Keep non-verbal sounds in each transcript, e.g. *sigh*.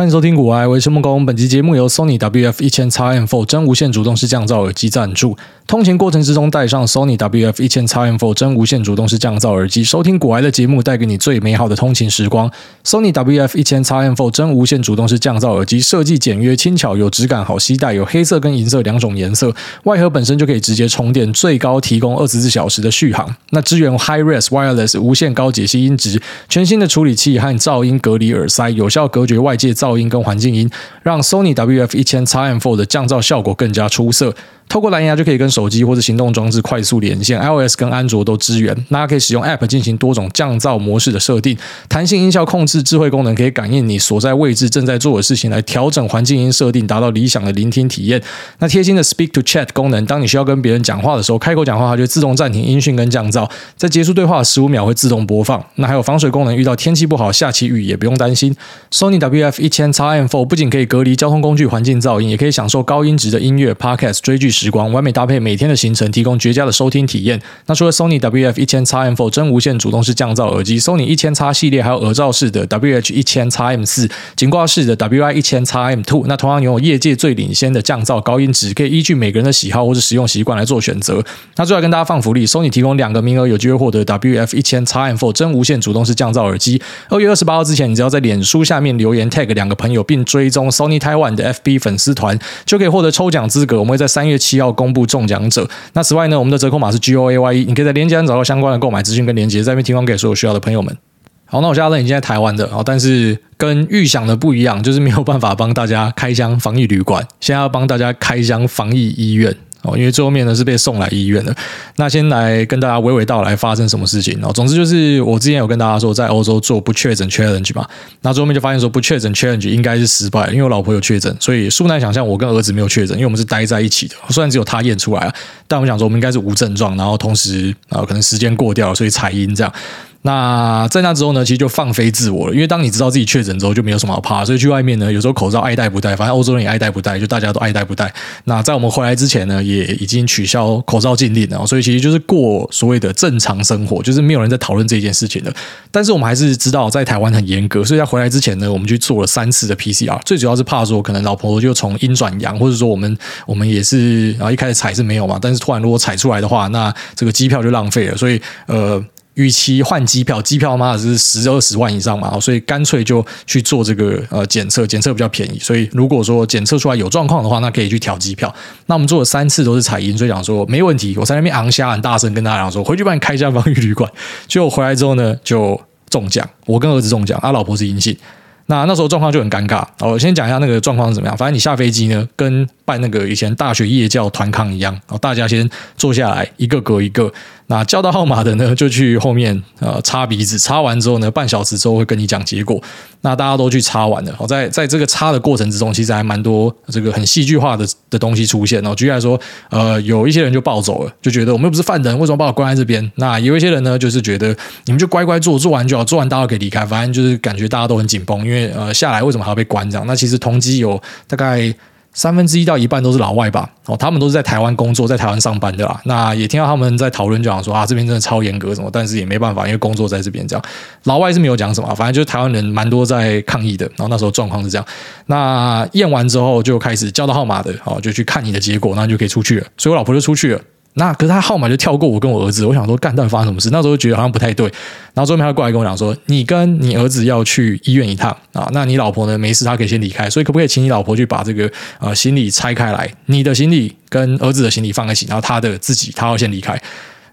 欢迎收听《股癌微生梦工》，本期节目由 Sony WF 一千 XM4 真无线主动式降噪耳机赞助。通勤过程之中带上 Sony WF 一千 XM4 真无线主动式降噪耳机，收听股癌的节目，带给你最美好的通勤时光。Sony WF 一千 XM4 真无线主动式降噪耳机设计简约轻巧，有质感，好携带，有黑色跟银色两种颜色。外盒本身就可以直接充电，最高提供二十四小时的续航。那支援 High Res Wireless 无线高解析音质，全新的处理器和噪音隔离耳塞，有效隔绝外界。噪噪音跟环境音，让 Sony WF 一千 XM4 的降噪效果更加出色。透过蓝牙就可以跟手机或者行动装置快速连线，iOS 跟安卓都支援。那可以使用 App 进行多种降噪模式的设定，弹性音效控制智慧功能可以感应你所在位置正在做的事情来调整环境音设定，达到理想的聆听体验。那贴心的 Speak to Chat 功能，当你需要跟别人讲话的时候，开口讲话它就自动暂停音讯跟降噪，在结束对话十五秒会自动播放。那还有防水功能，遇到天气不好下起雨也不用担心。Sony WF 一千 XM4 不仅可以隔离交通工具环境噪音，也可以享受高音质的音乐、Podcast 追剧。时光完美搭配每天的行程，提供绝佳的收听体验。那除了 Sony WF 一千 XM4 真无线主动式降噪耳机，Sony 一千 X 系列还有耳罩式的 WH 一千 XM 四，颈挂式的 WI 一千 x M2，。那同样拥有业界最领先的降噪高音质，可以依据每个人的喜好或者使用习惯来做选择。那最后跟大家放福利，Sony 提供两个名额，有机会获得 WF 一千 XM4 真无线主动式降噪耳机。二月二十八号之前，你只要在脸书下面留言 tag 两个朋友，并追踪 Sony Taiwan 的 FB 粉丝团，就可以获得抽奖资格。我们会在三月七号公布中。奖者，那此外呢，我们的折扣码是 G O A Y E，你可以在链接上找到相关的购买资讯跟链接，在这边提供给所有需要的朋友们。好，那我现在呢已经在台湾的，但是跟预想的不一样，就是没有办法帮大家开箱防疫旅馆，现在要帮大家开箱防疫医院。哦，因为最后面呢是被送来医院的。那先来跟大家娓娓道来发生什么事情哦。总之就是我之前有跟大家说，在欧洲做不确诊 challenge 嘛，那最后面就发现说不确诊 challenge 应该是失败，因为我老婆有确诊，所以殊难想象我跟儿子没有确诊，因为我们是待在一起的。虽然只有他验出来了，但我们想说我们应该是无症状，然后同时啊可能时间过掉了，所以采阴这样。那在那之后呢，其实就放飞自我了，因为当你知道自己确诊之后，就没有什么好怕，所以去外面呢，有时候口罩爱戴不戴，反正欧洲人也爱戴不戴，就大家都爱戴不戴。那在我们回来之前呢，也已经取消口罩禁令了，所以其实就是过所谓的正常生活，就是没有人在讨论这件事情的。但是我们还是知道在台湾很严格，所以在回来之前呢，我们去做了三次的 PCR，最主要是怕说可能老婆就从阴转阳，或者说我们我们也是啊一开始采是没有嘛，但是突然如果采出来的话，那这个机票就浪费了，所以呃。与其换机票，机票嘛是十二十万以上嘛，所以干脆就去做这个呃检测，检测比较便宜。所以如果说检测出来有状况的话，那可以去调机票。那我们做了三次都是采阴，所以讲说没问题。我在那边昂虾很大声跟大家讲说，回去帮你开一家防疫旅馆。结果回来之后呢，就中奖，我跟儿子中奖，他老婆是阴性。那那时候状况就很尴尬。我先讲一下那个状况是怎么样。反正你下飞机呢，跟办那个以前大学夜教团康一样，然后大家先坐下来，一个隔一个。那叫到号码的呢，就去后面呃插鼻子，插完之后呢，半小时之后会跟你讲结果。那大家都去插完了，好，在在这个插的过程之中，其实还蛮多这个很戏剧化的的东西出现哦。举例来说，呃，有一些人就暴走了，就觉得我们又不是犯人，为什么把我关在这边？那有一些人呢，就是觉得你们就乖乖做，做完就好，做完大家可以离开，反正就是感觉大家都很紧绷，因为呃下来为什么还要被关这样？那其实同机有大概。三分之一到一半都是老外吧，哦，他们都是在台湾工作，在台湾上班的啦。那也听到他们在讨论，就讲说啊，这边真的超严格什么，但是也没办法，因为工作在这边这样。老外是没有讲什么，反正就是台湾人蛮多在抗议的。然后那时候状况是这样，那验完之后就开始叫到号码的，哦，就去看你的结果，那就可以出去了。所以我老婆就出去了。那可是他号码就跳过我跟我儿子，我想说干，到底发生什么事？那时候觉得好像不太对。然后最后他过来跟我讲说，你跟你儿子要去医院一趟啊，那你老婆呢没事，他可以先离开，所以可不可以请你老婆去把这个呃行李拆开来，你的行李跟儿子的行李放在一起，然后他的自己他要先离开。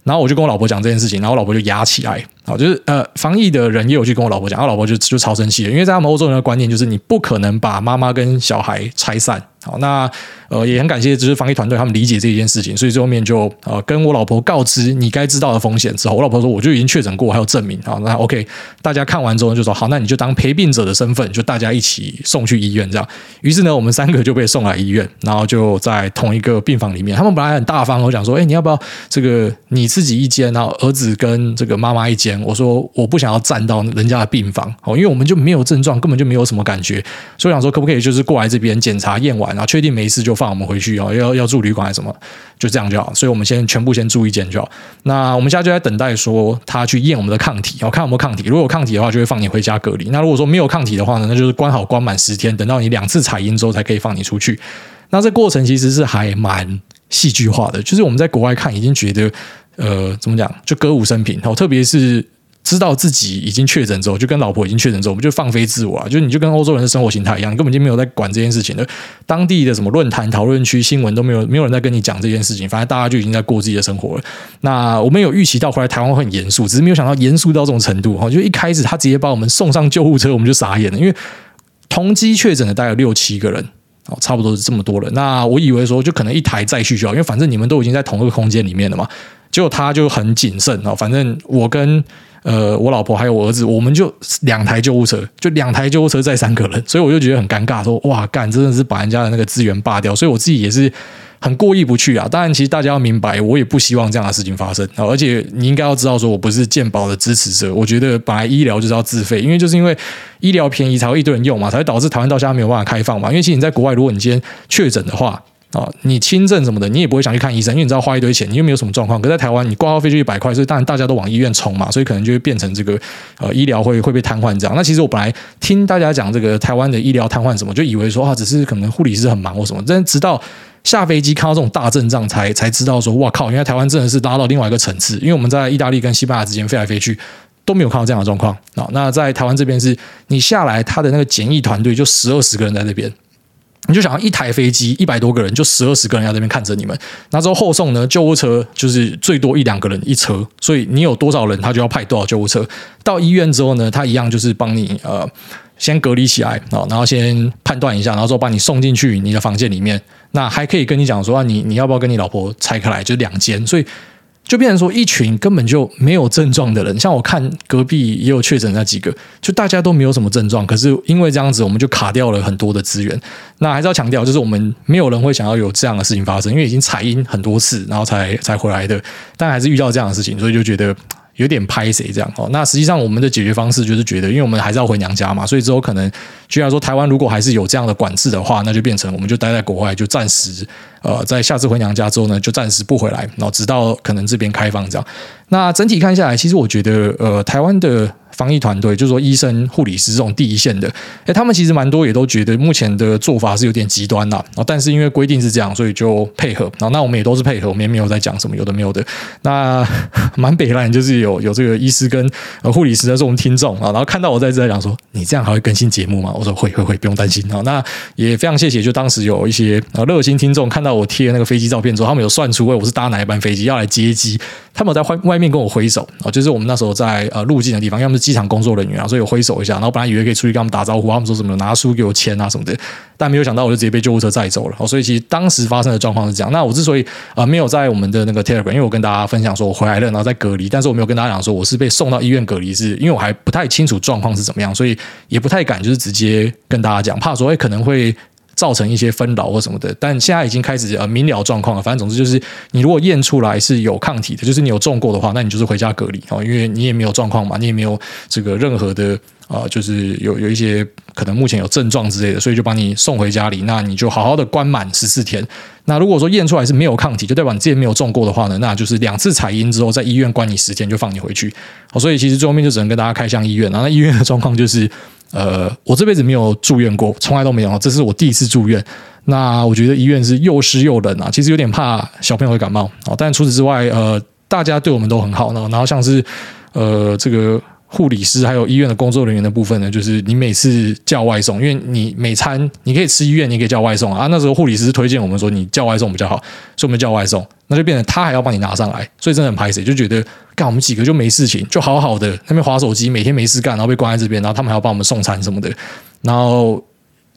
然后我就跟我老婆讲这件事情，然后我老婆就压起来好，就是呃防疫的人也有去跟我老婆讲，我老婆就就超生气的，因为在他们欧洲人的观念就是你不可能把妈妈跟小孩拆散。好，那呃也很感谢，就是防疫团队他们理解这一件事情，所以最后面就呃跟我老婆告知你该知道的风险之后，我老婆说我就已经确诊过，还有证明啊。那 OK，大家看完之后就说好，那你就当陪病者的身份，就大家一起送去医院这样。于是呢，我们三个就被送来医院，然后就在同一个病房里面。他们本来很大方，我想说，哎，你要不要这个你自己一间，然后儿子跟这个妈妈一间，我说我不想要站到人家的病房哦，因为我们就没有症状，根本就没有什么感觉，所以想说可不可以就是过来这边检查验完，然后确定没事就放我们回去哦，要要住旅馆还是什么，就这样就好。所以我们先全部先住一间就好。那我们现在就在等待说他去验我们的抗体，然后看有没有抗体。如果有抗体的话，就会放你回家隔离。那如果说没有抗体的话呢，那就是关好关满十天，等到你两次采阴之后才可以放你出去。那这过程其实是还蛮戏剧化的，就是我们在国外看已经觉得。呃，怎么讲？就歌舞升平，特别是知道自己已经确诊之后，就跟老婆已经确诊之后，我们就放飞自我啊！就你就跟欧洲人的生活形态一样，你根本就没有在管这件事情的。当地的什么论坛、讨论区、新闻都没有，没有人在跟你讲这件事情。反正大家就已经在过自己的生活了。那我们有预期到回来台湾会很严肃，只是没有想到严肃到这种程度哈！就一开始他直接把我们送上救护车，我们就傻眼了，因为同机确诊的大概六七个人哦，差不多是这么多人。那我以为说就可能一台再去就好，因为反正你们都已经在同一个空间里面了嘛。结果他就很谨慎哦，反正我跟呃我老婆还有我儿子，我们就两台救护车，就两台救护车载三个人，所以我就觉得很尴尬，说哇干，真的是把人家的那个资源霸掉，所以我自己也是很过意不去啊。当然，其实大家要明白，我也不希望这样的事情发生。而且你应该要知道，说我不是健保的支持者，我觉得本来医疗就是要自费，因为就是因为医疗便宜才会一堆人用嘛，才会导致台湾到现在没有办法开放嘛。因为其实你在国外，如果你今天确诊的话，啊，你轻症什么的，你也不会想去看医生，因为你知道花一堆钱，你又没有什么状况。可在台湾，你挂号费就一百块，所以当然大家都往医院冲嘛，所以可能就会变成这个呃医疗会会被瘫痪这样。那其实我本来听大家讲这个台湾的医疗瘫痪什么，就以为说啊，只是可能护理师很忙或什么，但直到下飞机看到这种大阵仗，才才知道说哇靠，原来台湾真的是拉到另外一个层次。因为我们在意大利跟西班牙之间飞来飞去都没有看到这样的状况啊。那在台湾这边是你下来，他的那个检疫团队就十二十个人在那边。你就想要一台飞机一百多个人，就十二十个人在那边看着你们。那之后后送呢？救护车就是最多一两个人一车，所以你有多少人，他就要派多少救护车。到医院之后呢，他一样就是帮你呃先隔离起来啊，然后先判断一下，然后之后把你送进去你的房间里面。那还可以跟你讲说啊，你你要不要跟你老婆拆开来，就两间，所以。就变成说，一群根本就没有症状的人，像我看隔壁也有确诊那几个，就大家都没有什么症状，可是因为这样子，我们就卡掉了很多的资源。那还是要强调，就是我们没有人会想要有这样的事情发生，因为已经采阴很多次，然后才才回来的，但还是遇到这样的事情，所以就觉得。有点拍谁这样哦？那实际上我们的解决方式就是觉得，因为我们还是要回娘家嘛，所以之后可能，居然说台湾如果还是有这样的管制的话，那就变成我们就待在国外，就暂时呃，在下次回娘家之后呢，就暂时不回来，然后直到可能这边开放这样。那整体看下来，其实我觉得呃，台湾的。防疫团队就是说，医生、护理师这种第一线的，哎，他们其实蛮多也都觉得目前的做法是有点极端啦。但是因为规定是这样，所以就配合。然后那我们也都是配合，我们也没有在讲什么有的没有的。那 *laughs* 蛮北烂，就是有有这个医师跟呃护理师的这种听众啊，然后看到我在这讲说，你这样还会更新节目吗？我说会会会，不用担心啊。那也非常谢谢，就当时有一些呃热心听众看到我贴那个飞机照片之后，他们有算出，我是搭哪一班飞机要来接机。他们有在外外面跟我挥手啊，就是我们那时候在呃入境的地方，要么是机场工作人员啊，所以我挥手一下，然后本来以为可以出去跟他们打招呼，他们说什么拿书给我签啊什么的，但没有想到我就直接被救护车载走了。所以其实当时发生的状况是这样。那我之所以啊没有在我们的那个 Telegram，因为我跟大家分享说我回来了，然后在隔离，但是我没有跟大家讲说我是被送到医院隔离，是因为我还不太清楚状况是怎么样，所以也不太敢就是直接跟大家讲，怕说诶可能会。造成一些纷扰或什么的，但现在已经开始呃明了状况了。反正总之就是，你如果验出来是有抗体的，就是你有中过的话，那你就是回家隔离哦，因为你也没有状况嘛，你也没有这个任何的啊、呃，就是有有一些可能目前有症状之类的，所以就把你送回家里，那你就好好的关满十四天。那如果说验出来是没有抗体，就代表你之前没有中过的话呢，那就是两次采阴之后，在医院关你十天就放你回去。哦，所以其实最后面就只能跟大家开箱医院，然后那医院的状况就是。呃，我这辈子没有住院过，从来都没有，这是我第一次住院。那我觉得医院是又湿又冷啊，其实有点怕小朋友会感冒哦。但除此之外，呃，大家对我们都很好呢。然后像是呃这个护理师还有医院的工作人员的部分呢，就是你每次叫外送，因为你每餐你可以吃医院，你可以叫外送啊。那时候护理师推荐我们说你叫外送比较好，所以我们叫外送。那就变成他还要帮你拿上来，所以真的很拍谢，就觉得干我们几个就没事情，就好好的那边划手机，每天没事干，然后被关在这边，然后他们还要帮我们送餐什么的，然后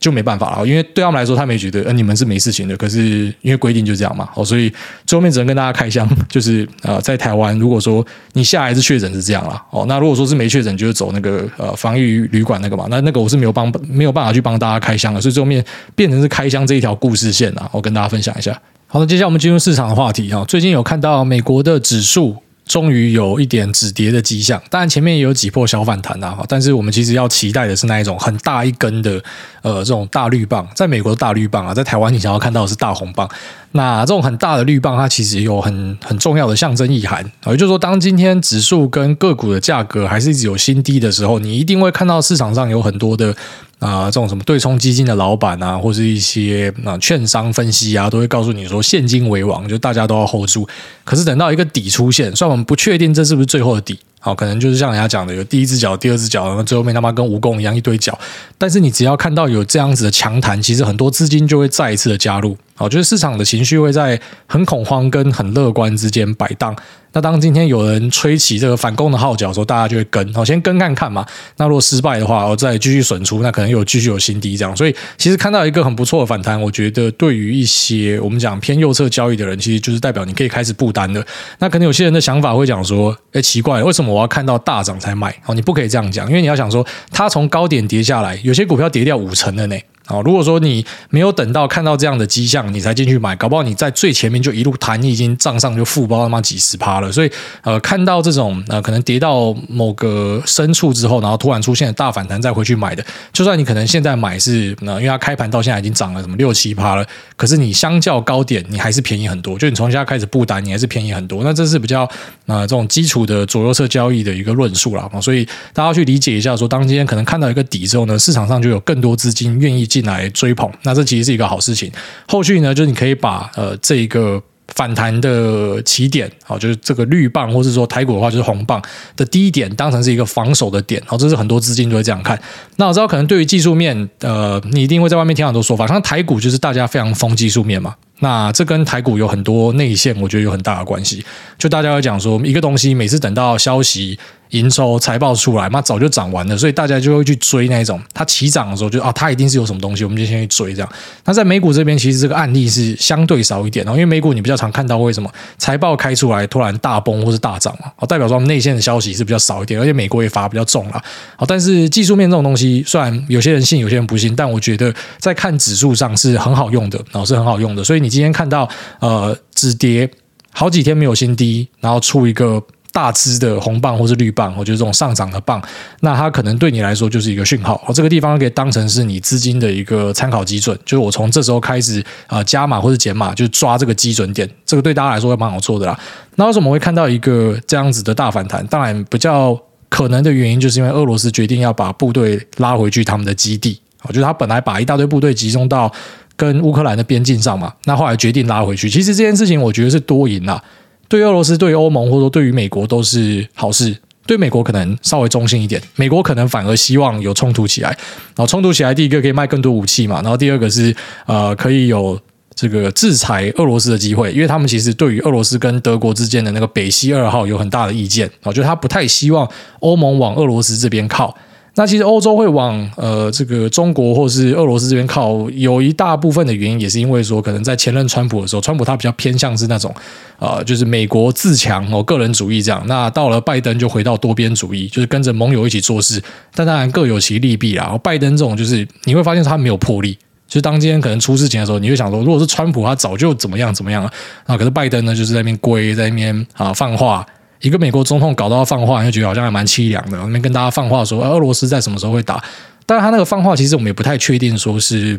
就没办法了，因为对他们来说，他们也觉得，呃，你们是没事情的，可是因为规定就这样嘛，哦，所以最后面只能跟大家开箱，*laughs* 就是呃，在台湾，如果说你下来是确诊是这样了，哦，那如果说是没确诊，就是走那个呃防疫旅馆那个嘛，那那个我是没有帮没有办法去帮大家开箱的，所以最后面变成是开箱这一条故事线啊，我跟大家分享一下。好的，接下来我们进入市场的话题。哈。最近有看到美国的指数终于有一点止跌的迹象，当然前面也有几波小反弹啊，但是我们其实要期待的是那一种很大一根的呃这种大绿棒，在美国的大绿棒啊，在台湾你想要看到的是大红棒。那这种很大的绿棒，它其实有很很重要的象征意涵，也就是说，当今天指数跟个股的价格还是一直有新低的时候，你一定会看到市场上有很多的。啊，这种什么对冲基金的老板啊，或是一些啊券商分析啊，都会告诉你说现金为王，就大家都要 hold 住。可是等到一个底出现，虽然我们不确定这是不是最后的底，好，可能就是像人家讲的，有第一只脚、第二只脚，然后最后面他妈跟蜈蚣一样一堆脚。但是你只要看到有这样子的强弹，其实很多资金就会再一次的加入。好，就是市场的情绪会在很恐慌跟很乐观之间摆荡。那当今天有人吹起这个反攻的号角的时候，大家就会跟，好，先跟看看嘛。那如果失败的话，我再继续损出，那可能又继续有新低这样。所以其实看到一个很不错的反弹，我觉得对于一些我们讲偏右侧交易的人，其实就是代表你可以开始布单了。那可能有些人的想法会讲说，哎，奇怪，为什么我要看到大涨才买？哦，你不可以这样讲，因为你要想说，它从高点跌下来，有些股票跌掉五成了呢。哦，如果说你没有等到看到这样的迹象，你才进去买，搞不好你在最前面就一路弹，你已经账上就负包他妈几十趴了。所以，呃，看到这种呃可能跌到某个深处之后，然后突然出现大反弹再回去买的，就算你可能现在买是，那、呃、因为它开盘到现在已经涨了什么六七趴了，可是你相较高点你还是便宜很多。就你从现在开始布单，你还是便宜很多。那这是比较呃这种基础的左右侧交易的一个论述了。所以大家去理解一下说，说当今天可能看到一个底之后呢，市场上就有更多资金愿意进。来追捧，那这其实是一个好事情。后续呢，就是你可以把呃这一个反弹的起点，好，就是这个绿棒，或是说台股的话就是红棒的低点，当成是一个防守的点。好，这是很多资金都会这样看。那我知道，可能对于技术面，呃，你一定会在外面听很多说法，像台股就是大家非常疯技术面嘛。那这跟台股有很多内线，我觉得有很大的关系。就大家会讲说，一个东西每次等到消息。营收财报出来，妈早就涨完了，所以大家就会去追那一种它起涨的时候就，啊，它一定是有什么东西，我们就先去追这样。那在美股这边，其实这个案例是相对少一点哦，因为美股你比较常看到为什么财报开出来突然大崩或是大涨嘛，代表说内线的消息是比较少一点，而且美国也罚比较重了。好，但是技术面这种东西，虽然有些人信，有些人不信，但我觉得在看指数上是很好用的，然后是很好用的。所以你今天看到呃止跌好几天没有新低，然后出一个。大支的红棒或是绿棒，我觉得这种上涨的棒，那它可能对你来说就是一个讯号。我这个地方可以当成是你资金的一个参考基准，就是我从这时候开始啊加码或者减码，就抓这个基准点。这个对大家来说会蛮好做的啦。那为什么会看到一个这样子的大反弹？当然比较可能的原因，就是因为俄罗斯决定要把部队拉回去他们的基地。我觉得他本来把一大堆部队集中到跟乌克兰的边境上嘛，那后来决定拉回去。其实这件事情我觉得是多赢了。对俄罗斯、对于欧盟，或者说对于美国都是好事。对美国可能稍微中性一点，美国可能反而希望有冲突起来。然后冲突起来，第一个可以卖更多武器嘛，然后第二个是呃可以有这个制裁俄罗斯的机会，因为他们其实对于俄罗斯跟德国之间的那个北溪二号有很大的意见。我觉得他不太希望欧盟往俄罗斯这边靠。那其实欧洲会往呃这个中国或是俄罗斯这边靠，有一大部分的原因也是因为说，可能在前任川普的时候，川普他比较偏向是那种呃就是美国自强哦个人主义这样。那到了拜登就回到多边主义，就是跟着盟友一起做事。但当然各有其利弊啦。然后拜登这种就是你会发现他没有魄力，就是当今天可能出事情的时候，你会想说，如果是川普他早就怎么样怎么样了啊，可是拜登呢就是在那边龟在那边啊放话。一个美国总统搞到放话，就觉得好像还蛮凄凉的。那边跟大家放话说，俄罗斯在什么时候会打？但是他那个放话，其实我们也不太确定，说是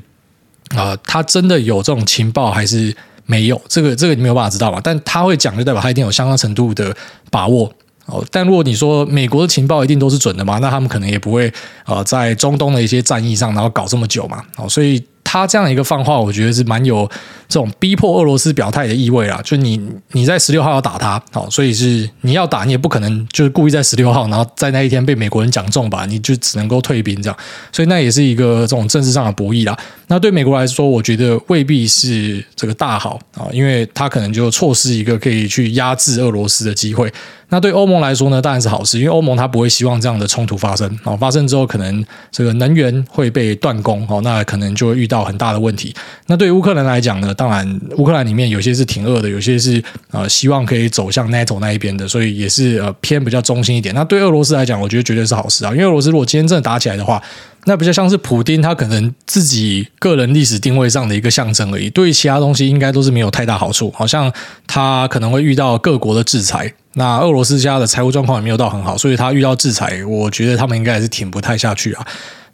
啊、呃，他真的有这种情报还是没有？这个这个你没有办法知道嘛。但他会讲，就代表他一定有相当程度的把握哦。但如果你说美国的情报一定都是准的嘛，那他们可能也不会啊、呃，在中东的一些战役上，然后搞这么久嘛。哦，所以。他这样一个放话，我觉得是蛮有这种逼迫俄罗斯表态的意味啦。就你你在十六号要打他，好，所以是你要打，你也不可能就是故意在十六号，然后在那一天被美国人讲中吧，你就只能够退兵这样。所以那也是一个这种政治上的博弈啦。那对美国来说，我觉得未必是这个大好啊，因为他可能就错失一个可以去压制俄罗斯的机会。那对欧盟来说呢，当然是好事，因为欧盟它不会希望这样的冲突发生。哦，发生之后可能这个能源会被断供，哦，那可能就会遇到很大的问题。那对于乌克兰来讲呢，当然乌克兰里面有些是挺俄的，有些是呃希望可以走向 NATO 那一边的，所以也是呃偏比较中心一点。那对俄罗斯来讲，我觉得绝对是好事啊，因为俄罗斯如果今天真的打起来的话，那比较像是普丁他可能自己个人历史定位上的一个象征而已，对于其他东西应该都是没有太大好处。好像他可能会遇到各国的制裁，那俄罗斯家的财务状况也没有到很好，所以他遇到制裁，我觉得他们应该还是挺不太下去啊。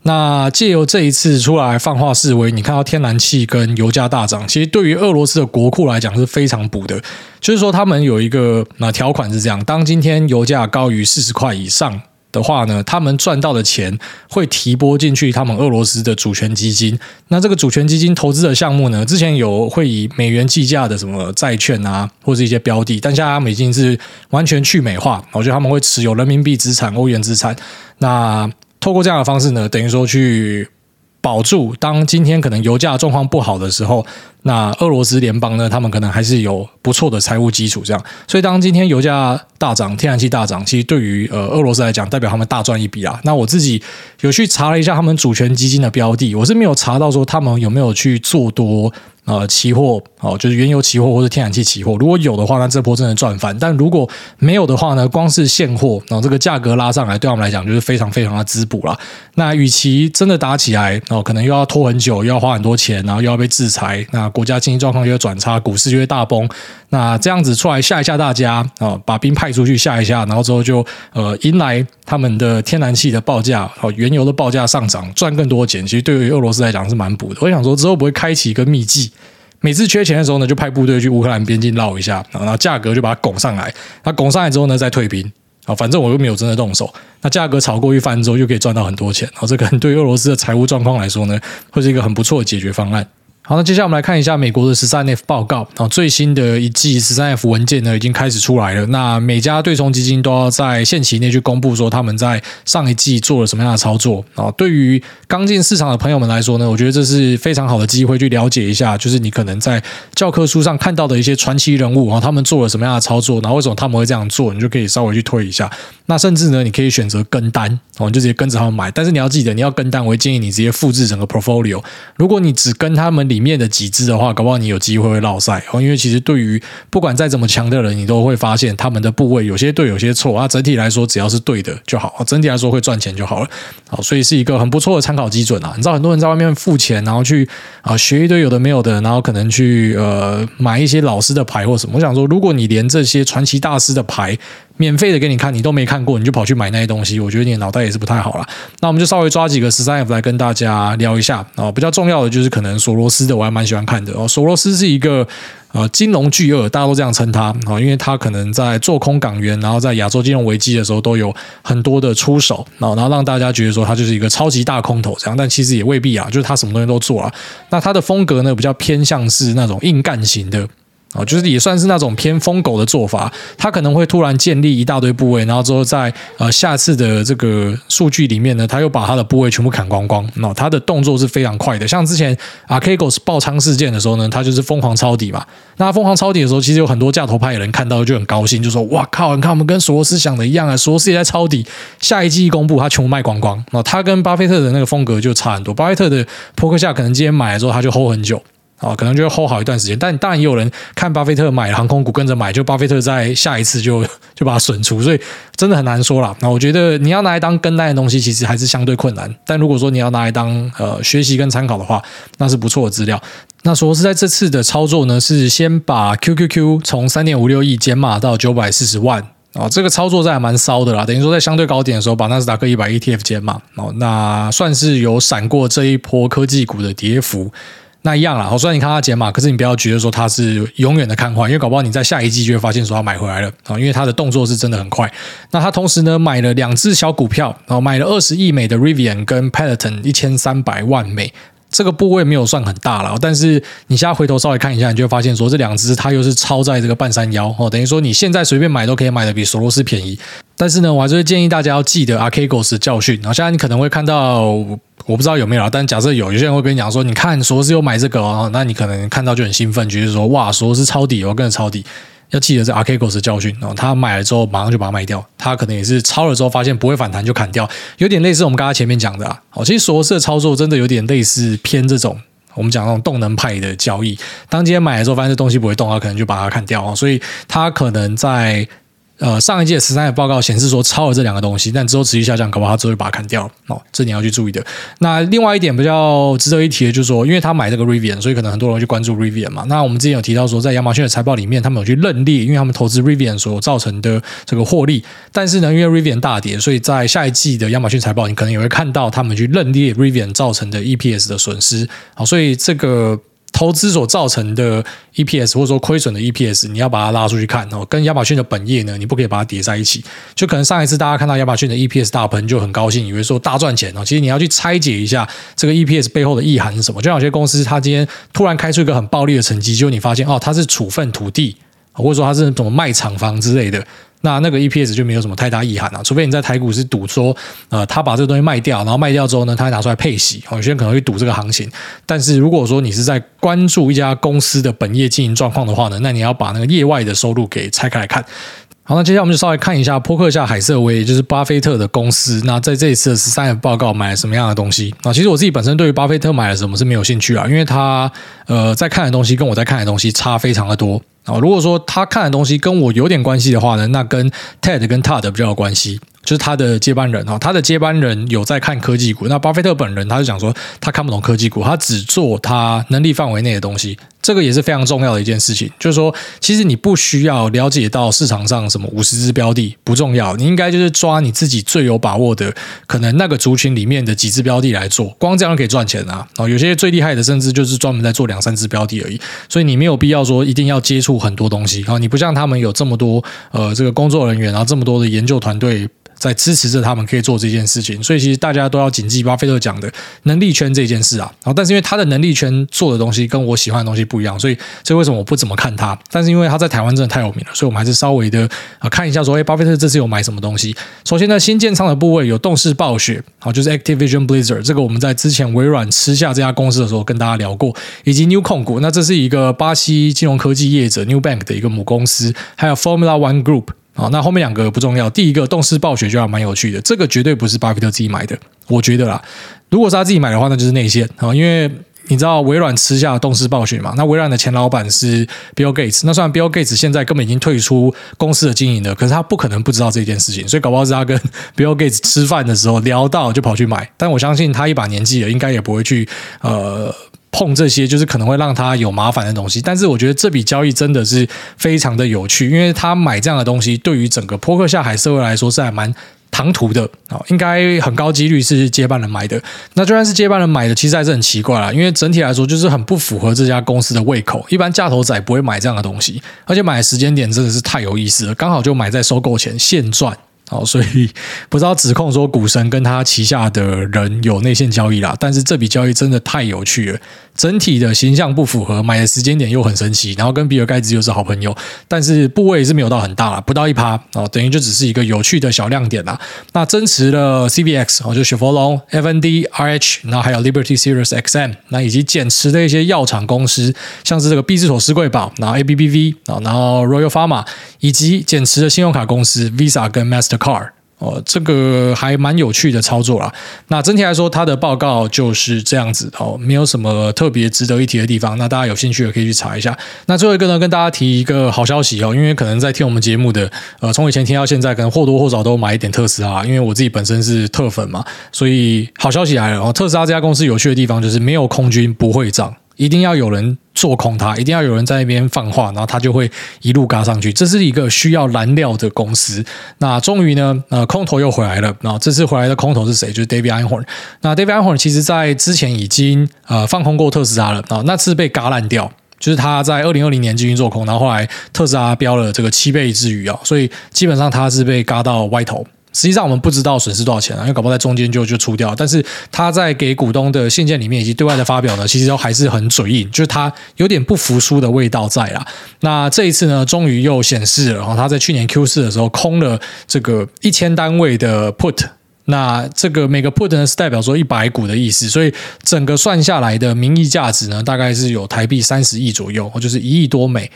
那借由这一次出来放话示威，你看到天然气跟油价大涨，其实对于俄罗斯的国库来讲是非常补的。就是说，他们有一个那条款是这样：当今天油价高于四十块以上的话呢，他们赚到的钱会提拨进去他们俄罗斯的主权基金。那这个主权基金投资的项目呢，之前有会以美元计价的什么债券啊，或者一些标的，但现在他们已经是完全去美化。我觉得他们会持有人民币资产、欧元资产。那透过这样的方式呢，等于说去保住，当今天可能油价状况不好的时候，那俄罗斯联邦呢，他们可能还是有不错的财务基础。这样，所以当今天油价大涨，天然气大涨，其实对于呃俄罗斯来讲，代表他们大赚一笔啊。那我自己有去查了一下他们主权基金的标的，我是没有查到说他们有没有去做多。呃，期货哦，就是原油期货或者天然气期货，如果有的话，那这波真的赚翻；但如果没有的话呢，光是现货，然后这个价格拉上来，对他们来讲就是非常非常的滋补了。那与其真的打起来，哦，可能又要拖很久，又要花很多钱，然后又要被制裁，那国家经济状况又转差，股市就会大崩。那这样子出来吓一吓大家啊，把兵派出去吓一吓，然后之后就呃迎来他们的天然气的报价，哦，原油的报价上涨，赚更多钱。其实对于俄罗斯来讲是蛮补的。我想说之后不会开启一个秘技，每次缺钱的时候呢，就派部队去乌克兰边境绕一下，然后价格就把它拱上来。那拱上来之后呢，再退兵啊，反正我又没有真的动手。那价格炒过一番之后，就可以赚到很多钱。然后这个对俄罗斯的财务状况来说呢，会是一个很不错的解决方案。好，那接下来我们来看一下美国的十三 F 报告啊，最新的一季十三 F 文件呢已经开始出来了。那每家对冲基金都要在限期内去公布说他们在上一季做了什么样的操作啊。对于刚进市场的朋友们来说呢，我觉得这是非常好的机会去了解一下，就是你可能在教科书上看到的一些传奇人物啊，他们做了什么样的操作，然后为什么他们会这样做，你就可以稍微去推一下。那甚至呢，你可以选择跟单哦，你就直接跟着他们买。但是你要记得，你要跟单，我会建议你直接复制整个 portfolio。如果你只跟他们理里面的几支的话，搞不好你有机会会落赛哦。因为其实对于不管再怎么强的人，你都会发现他们的部位有些对，有些错啊。整体来说，只要是对的就好，整体来说会赚钱就好了。好，所以是一个很不错的参考基准啊。你知道很多人在外面付钱，然后去啊学一堆有的没有的，然后可能去呃买一些老师的牌或什么。我想说，如果你连这些传奇大师的牌，免费的给你看，你都没看过，你就跑去买那些东西，我觉得你的脑袋也是不太好了。那我们就稍微抓几个十三 F 来跟大家聊一下啊，比较重要的就是可能索罗斯的，我还蛮喜欢看的哦。索罗斯是一个呃金融巨鳄，大家都这样称他啊，因为他可能在做空港元，然后在亚洲金融危机的时候都有很多的出手，然后然后让大家觉得说他就是一个超级大空头这样，但其实也未必啊，就是他什么东西都做了。那他的风格呢，比较偏向是那种硬干型的。啊，就是也算是那种偏疯狗的做法，他可能会突然建立一大堆部位，然后之后在呃下次的这个数据里面呢，他又把他的部位全部砍光光。那他的动作是非常快的，像之前 Archegos 爆仓事件的时候呢，他就是疯狂抄底嘛。那疯狂抄底的时候，其实有很多价投派的人看到就很高兴，就说：“哇靠，你看我们跟索罗斯想的一样啊，索罗斯也在抄底。”下一季一公布，他全部卖光光。那他跟巴菲特的那个风格就差很多。巴菲特的波克夏可能今天买了之后，他就 hold 很久。啊，可能就会 hold 好一段时间，但当然也有人看巴菲特买航空股跟着买，就巴菲特在下一次就就把它损出，所以真的很难说啦。那我觉得你要拿来当跟单的东西，其实还是相对困难。但如果说你要拿来当呃学习跟参考的话，那是不错的资料。那说是在这次的操作呢，是先把 QQQ 从三点五六亿减码到九百四十万啊，这个操作在还蛮骚的啦。等于说在相对高点的时候，把纳斯达克一百 ETF 减码哦，那算是有闪过这一波科技股的跌幅。那一样啦，好，虽然你看他解码，可是你不要觉得说他是永远的看坏，因为搞不好你在下一季就会发现说他买回来了啊，因为他的动作是真的很快。那他同时呢买了两只小股票，然后买了二十亿美的 Rivian 跟 Peloton 一千三百万美。这个部位没有算很大了，但是你现在回头稍微看一下，你就会发现说这两只它又是超在这个半山腰哦，等于说你现在随便买都可以买的比索罗斯便宜。但是呢，我还是会建议大家要记得 Archegos 的教训。然后现在你可能会看到，我不知道有没有，但假设有，有些人会跟你讲说，你看索罗斯有买这个哦，那你可能看到就很兴奋，觉得说哇，索罗斯抄底，我跟着抄底。要记得这 Archegos 的教训哦，他买了之后马上就把它卖掉，他可能也是抄了之后发现不会反弹就砍掉，有点类似我们刚刚前面讲的啊。哦，其实索罗斯的操作真的有点类似偏这种我们讲那种动能派的交易。当今天买的时候发现这东西不会动，他可能就把它砍掉啊。所以他可能在呃，上一届十三的报告显示说超了这两个东西，但之后持续下降，搞不好他之后把它砍掉了哦，这你要去注意的。那另外一点比较值得一提的，就是说，因为他买这个 Rivian，所以可能很多人去关注 Rivian 嘛。那我们之前有提到说，在亚马逊的财报里面，他们有去认列，因为他们投资 Rivian 所造成的这个获利。但是呢，因为 Rivian 大跌，所以在下一季的亚马逊财报，你可能也会看到他们去认列 Rivian 造成的 EPS 的损失。好，所以这个。投资所造成的 EPS 或者说亏损的 EPS，你要把它拉出去看哦，跟亚马逊的本业呢，你不可以把它叠在一起。就可能上一次大家看到亚马逊的 EPS 大喷就很高兴，以为说大赚钱哦，其实你要去拆解一下这个 EPS 背后的意涵是什么。就像有些公司，它今天突然开出一个很暴利的成绩，就你发现哦，它是处分土地，或者说它是怎么卖厂房之类的。那那个 EPS 就没有什么太大意涵了，除非你在台股是赌说，呃，他把这个东西卖掉，然后卖掉之后呢，他拿出来配息，有些人可能会赌这个行情。但是如果说你是在关注一家公司的本业经营状况的话呢，那你要把那个业外的收入给拆开来看。好，那接下来我们就稍微看一下波克夏海瑟威，就是巴菲特的公司。那在这一次的十三月报告买了什么样的东西？那其实我自己本身对于巴菲特买了什么是没有兴趣啊，因为他呃在看的东西跟我在看的东西差非常的多。啊，如果说他看的东西跟我有点关系的话呢，那跟 Ted 跟 Todd 比较有关系，就是他的接班人哈，他的接班人有在看科技股。那巴菲特本人他就讲说，他看不懂科技股，他只做他能力范围内的东西。这个也是非常重要的一件事情，就是说，其实你不需要了解到市场上什么五十只标的不重要，你应该就是抓你自己最有把握的，可能那个族群里面的几只标的来做，光这样可以赚钱啊！有些最厉害的甚至就是专门在做两三只标的而已，所以你没有必要说一定要接触很多东西啊！你不像他们有这么多呃这个工作人员，然后这么多的研究团队。在支持着他们可以做这件事情，所以其实大家都要谨记巴菲特讲的能力圈这件事啊。然后，但是因为他的能力圈做的东西跟我喜欢的东西不一样，所以这为什么我不怎么看他？但是因为他在台湾真的太有名了，所以我们还是稍微的啊看一下说，哎，巴菲特这次有买什么东西？首先呢，新建仓的部位有动视暴雪，好，就是 Activision Blizzard，这个我们在之前微软吃下这家公司的时候跟大家聊过，以及 New 控股，那这是一个巴西金融科技业者 New Bank 的一个母公司，还有 Formula One Group。好，那后面两个不重要。第一个动视暴雪就还蛮有趣的，这个绝对不是巴菲特自己买的，我觉得啦。如果是他自己买的话，那就是内线啊，因为你知道微软吃下动视暴雪嘛？那微软的前老板是 Bill Gates，那虽然 Bill Gates 现在根本已经退出公司的经营了，可是他不可能不知道这件事情，所以搞不好是他跟 *laughs* Bill Gates 吃饭的时候聊到就跑去买。但我相信他一把年纪了，应该也不会去呃。碰这些就是可能会让他有麻烦的东西，但是我觉得这笔交易真的是非常的有趣，因为他买这样的东西，对于整个扑克下海社会来说是还蛮唐突的啊，应该很高几率是接班人买的。那就算是接班人买的，其实还是很奇怪啦，因为整体来说就是很不符合这家公司的胃口。一般价头仔不会买这样的东西，而且买的时间点真的是太有意思了，刚好就买在收购前现赚。好，所以不知道指控说股神跟他旗下的人有内线交易啦，但是这笔交易真的太有趣了，整体的形象不符合，买的时间点又很神奇，然后跟比尔盖茨又是好朋友，但是部位是没有到很大啦，不到一趴哦，等于就只是一个有趣的小亮点啦。那增持了 CVX 哦，就雪佛龙、FND、RH，然后还有 Liberty Series XM，那以及减持的一些药厂公司，像是这个毕氏妥施贵宝，然后 ABBV 啊，然后 Royal Pharma，以及减持的信用卡公司 Visa 跟 Master。Car 哦，这个还蛮有趣的操作啦。那整体来说，它的报告就是这样子哦，没有什么特别值得一提的地方。那大家有兴趣的可以去查一下。那最后一个呢，跟大家提一个好消息哦，因为可能在听我们节目的，呃，从以前听到现在，可能或多或少都买一点特斯拉。因为我自己本身是特粉嘛，所以好消息来了哦。特斯拉这家公司有趣的地方就是没有空军不会涨，一定要有人。做空它，一定要有人在那边放话，然后它就会一路嘎上去。这是一个需要燃料的公司。那终于呢，呃，空头又回来了。那这次回来的空头是谁？就是 David Einhorn。那 David Einhorn 其实在之前已经呃放空过特斯拉了啊，那次被嘎烂掉，就是他在二零二零年进行做空，然后后来特斯拉飙了这个七倍之余啊，所以基本上他是被嘎到歪头。实际上我们不知道损失多少钱啊，因为搞不好在中间就就出掉。但是他在给股东的信件里面以及对外的发表呢，其实都还是很嘴硬，就是他有点不服输的味道在啦。那这一次呢，终于又显示了，他在去年 Q 四的时候空了这个一千单位的 Put，那这个每个 Put 呢是代表说一百股的意思，所以整个算下来的名义价值呢，大概是有台币三十亿左右，就是一亿多美。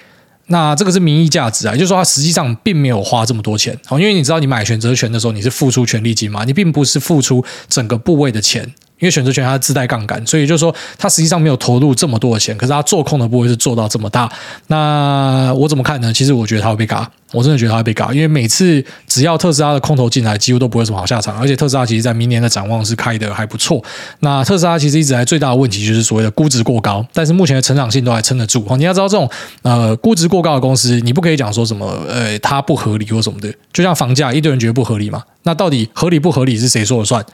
那这个是名义价值啊，也就是说，它实际上并没有花这么多钱哦，因为你知道，你买选择权的时候，你是付出权利金嘛，你并不是付出整个部位的钱。因为选择权它自带杠杆，所以就是说它实际上没有投入这么多的钱，可是它做空的部位是做到这么大。那我怎么看呢？其实我觉得它会被嘎，我真的觉得它会被嘎，因为每次只要特斯拉的空头进来，几乎都不会什么好下场。而且特斯拉其实在明年的展望是开的还不错。那特斯拉其实一直来最大的问题就是所谓的估值过高，但是目前的成长性都还撑得住。你要知道这种呃估值过高的公司，你不可以讲说什么呃它不合理或什么的，就像房价，一堆人觉得不合理嘛，那到底合理不合理是谁说了算？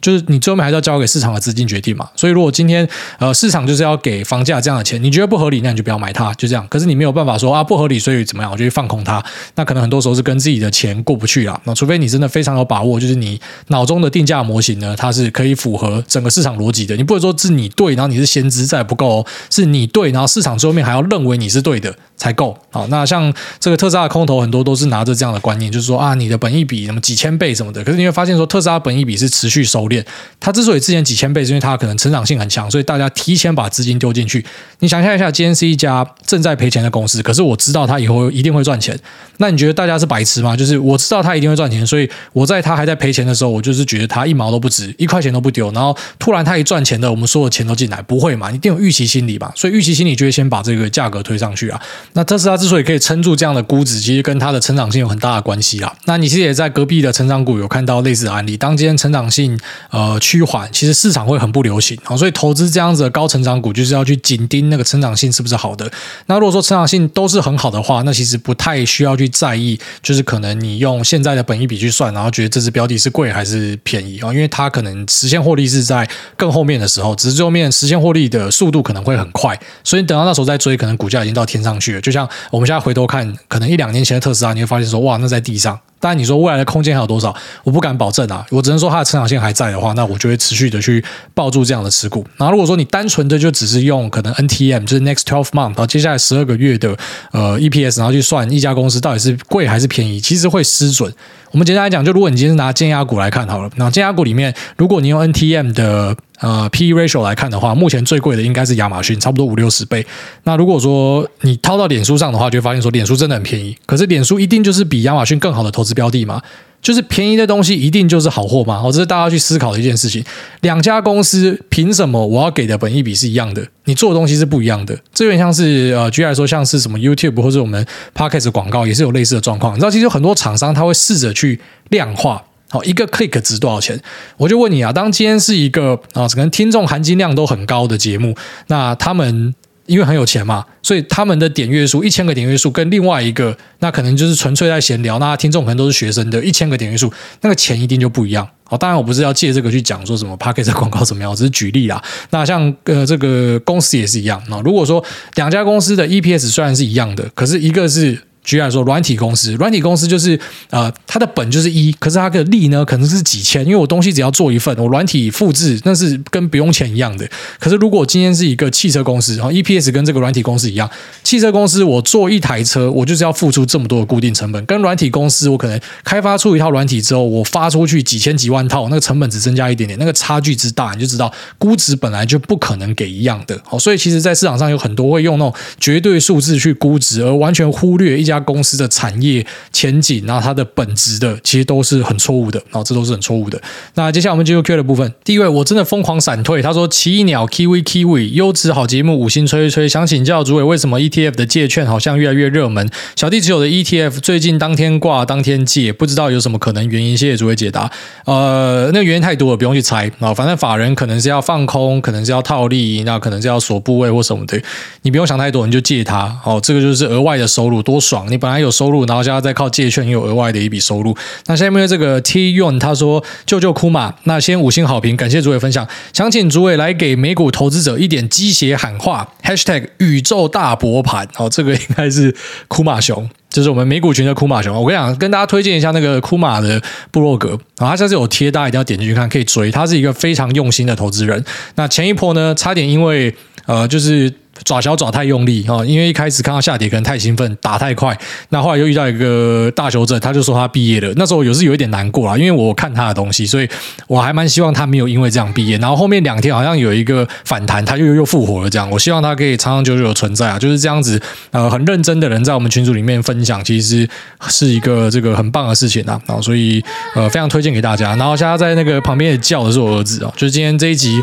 就是你最后面还是要交给市场的资金决定嘛，所以如果今天呃市场就是要给房价这样的钱，你觉得不合理，那你就不要买它，就这样。可是你没有办法说啊不合理，所以怎么样，我就去放空它。那可能很多时候是跟自己的钱过不去啊。那除非你真的非常有把握，就是你脑中的定价模型呢，它是可以符合整个市场逻辑的。你不会说是你对，然后你是先知，这还不够哦，是你对，然后市场最后面还要认为你是对的才够。好，那像这个特斯拉的空头很多都是拿着这样的观念，就是说啊你的本益比什么几千倍什么的，可是你会发现说特斯拉本益比是持续收敛，它之所以之前几千倍，是因为它可能成长性很强，所以大家提前把资金丢进去。你想象一下，今天是一家正在赔钱的公司，可是我知道它以后一定会赚钱。那你觉得大家是白痴吗？就是我知道它一定会赚钱，所以我在它还在赔钱的时候，我就是觉得它一毛都不值，一块钱都不丢。然后突然它一赚钱的，我们所有钱都进来，不会嘛？一定有预期心理吧？所以预期心理就会先把这个价格推上去啊。那特斯拉之所以可以撑住这样的估值，其实跟它的成长性有很大的关系啊。那你其实也在隔壁的成长股有看到类似的案例，当今天成长性呃趋缓，其实市场会。很不流行啊，所以投资这样子的高成长股，就是要去紧盯那个成长性是不是好的。那如果说成长性都是很好的话，那其实不太需要去在意，就是可能你用现在的本一比去算，然后觉得这支标的是贵还是便宜啊？因为它可能实现获利是在更后面的时候，只是最后面实现获利的速度可能会很快，所以等到那时候再追，可能股价已经到天上去了。就像我们现在回头看，可能一两年前的特斯拉，你会发现说，哇，那在地上。当然，你说未来的空间还有多少？我不敢保证啊。我只能说它的成长性还在的话，那我就会持续的去抱住这样的持股。然后，如果说你单纯的就只是用可能 NTM，就是 Next Twelve Month，然后接下来十二个月的呃 EPS，然后去算一家公司到底是贵还是便宜，其实会失准。我们简单来讲，就如果你今天是拿尖牙股来看好了，那尖牙股里面，如果你用 NTM 的呃 PE ratio 来看的话，目前最贵的应该是亚马逊，差不多五六十倍。那如果说你套到脸书上的话，就会发现说脸书真的很便宜。可是脸书一定就是比亚马逊更好的投资标的吗？就是便宜的东西一定就是好货吗？哦，这是大家去思考的一件事情。两家公司凭什么我要给的本益比是一样的？你做的东西是不一样的。这有点像是呃，举例来说，像是什么 YouTube 或者我们 Podcast 广告也是有类似的状况。你知道，其实很多厂商他会试着去量化，好，一个 click 值多少钱？我就问你啊，当今天是一个啊，可能听众含金量都很高的节目，那他们。因为很有钱嘛，所以他们的点阅数一千个点阅数跟另外一个那可能就是纯粹在闲聊，那听众可能都是学生的，一千个点阅数，那个钱一定就不一样。好，当然我不是要借这个去讲说什么 Podcast 广告怎么样，我只是举例啦。那像呃这个公司也是一样。那如果说两家公司的 EPS 虽然是一样的，可是一个是。举例来说，软体公司，软体公司就是呃，它的本就是一，可是它的利呢可能是几千，因为我东西只要做一份，我软体复制那是跟不用钱一样的。可是如果今天是一个汽车公司，然后 EPS 跟这个软体公司一样，汽车公司我做一台车，我就是要付出这么多的固定成本，跟软体公司我可能开发出一套软体之后，我发出去几千几万套，那个成本只增加一点点，那个差距之大，你就知道估值本来就不可能给一样的。好，所以其实，在市场上有很多会用那种绝对数字去估值，而完全忽略一家公司的产业前景，然后它的本质的，其实都是很错误的，然后这都是很错误的。那接下来我们进入 Q 的部分，第一位我真的疯狂闪退，他说奇异鸟 Kiwi Kiwi 优质好节目，五星吹吹，想请教主委为什么 ETF 的借券好像越来越热门？小弟持有的 ETF 最近当天挂当天借，不知道有什么可能原因？谢谢主委解答。呃，那个原因太多了，不用去猜啊，反正法人可能是要放空，可能是要套利，那可能是要锁部位或什么的，你不用想太多，你就借它哦，这个就是额外的收入，多爽！你本来有收入，然后现在再靠借券又有额外的一笔收入。那下面这个 T Yun 他说：“救救库马。”那先五星好评，感谢主委分享。想请主委来给美股投资者一点鸡血喊话，# #hashtag 宇宙大博盘。哦，这个应该是库马熊，就是我们美股群的库马熊。我跟你讲，跟大家推荐一下那个库马的部落格，然后他现在有贴，大家一定要点进去看，可以追。他是一个非常用心的投资人。那前一波呢，差点因为呃，就是。爪小爪太用力哈，因为一开始看到下跌可能太兴奋，打太快，那后来又遇到一个大修正，他就说他毕业了。那时候有是有一点难过啦，因为我看他的东西，所以我还蛮希望他没有因为这样毕业。然后后面两天好像有一个反弹，他又又复活了这样。我希望他可以长长久久的存在啊，就是这样子呃很认真的人在我们群组里面分享，其实是一个这个很棒的事情啊。然后所以呃非常推荐给大家。然后现在在那个旁边也叫的是我儿子哦，就是今天这一集。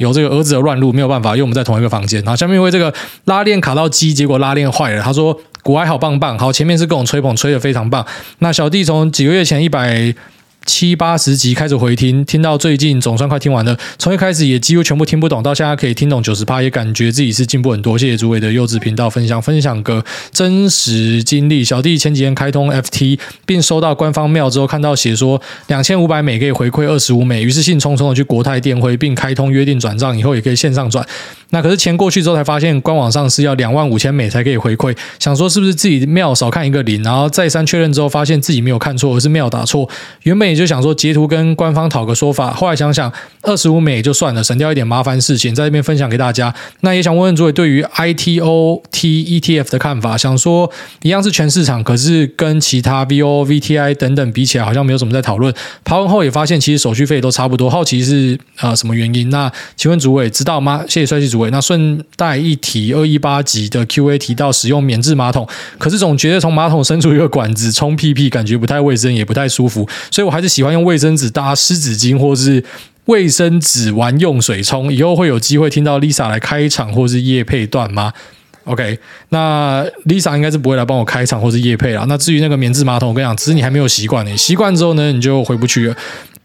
有这个儿子的乱入没有办法，因为我们在同一个房间。然后，下面因为这个拉链卡到机，结果拉链坏了。他说：“古埃好棒棒。”好，前面是各种吹捧，吹的非常棒。那小弟从几个月前一百。七八十集开始回听，听到最近总算快听完了。从一开始也几乎全部听不懂，到现在可以听懂九十趴，也感觉自己是进步很多。谢谢诸位的优质频道分享，分享个真实经历。小弟前几天开通 FT，并收到官方 mail 之后，看到写说两千五百美可以回馈二十五美，于是兴冲冲的去国泰电汇，并开通约定转账，以后也可以线上转。那可是钱过去之后才发现，官网上是要两万五千美才可以回馈。想说是不是自己谬少看一个零，然后再三确认之后，发现自己没有看错，而是 mail 打错。原本也就想说截图跟官方讨个说法，后来想想二十五美也就算了，省掉一点麻烦事情，在这边分享给大家。那也想问问诸位对于 ITOT ETF 的看法，想说一样是全市场，可是跟其他 VO、VTI 等等比起来，好像没有什么在讨论。爬完后也发现其实手续费都差不多，好奇是、呃、什么原因？那请问诸位知道吗？谢谢帅气诸那顺带一提，二一八集的 Q&A 提到使用免治马桶，可是总觉得从马桶伸出一个管子冲屁屁，感觉不太卫生，也不太舒服，所以我还是喜欢用卫生纸搭湿纸巾，或是卫生纸玩用水冲。以后会有机会听到 Lisa 来开场或是夜配段吗？OK，那 Lisa 应该是不会来帮我开场或是夜配啦。那至于那个免治马桶，我跟你讲，只是你还没有习惯呢，习惯之后呢，你就回不去了。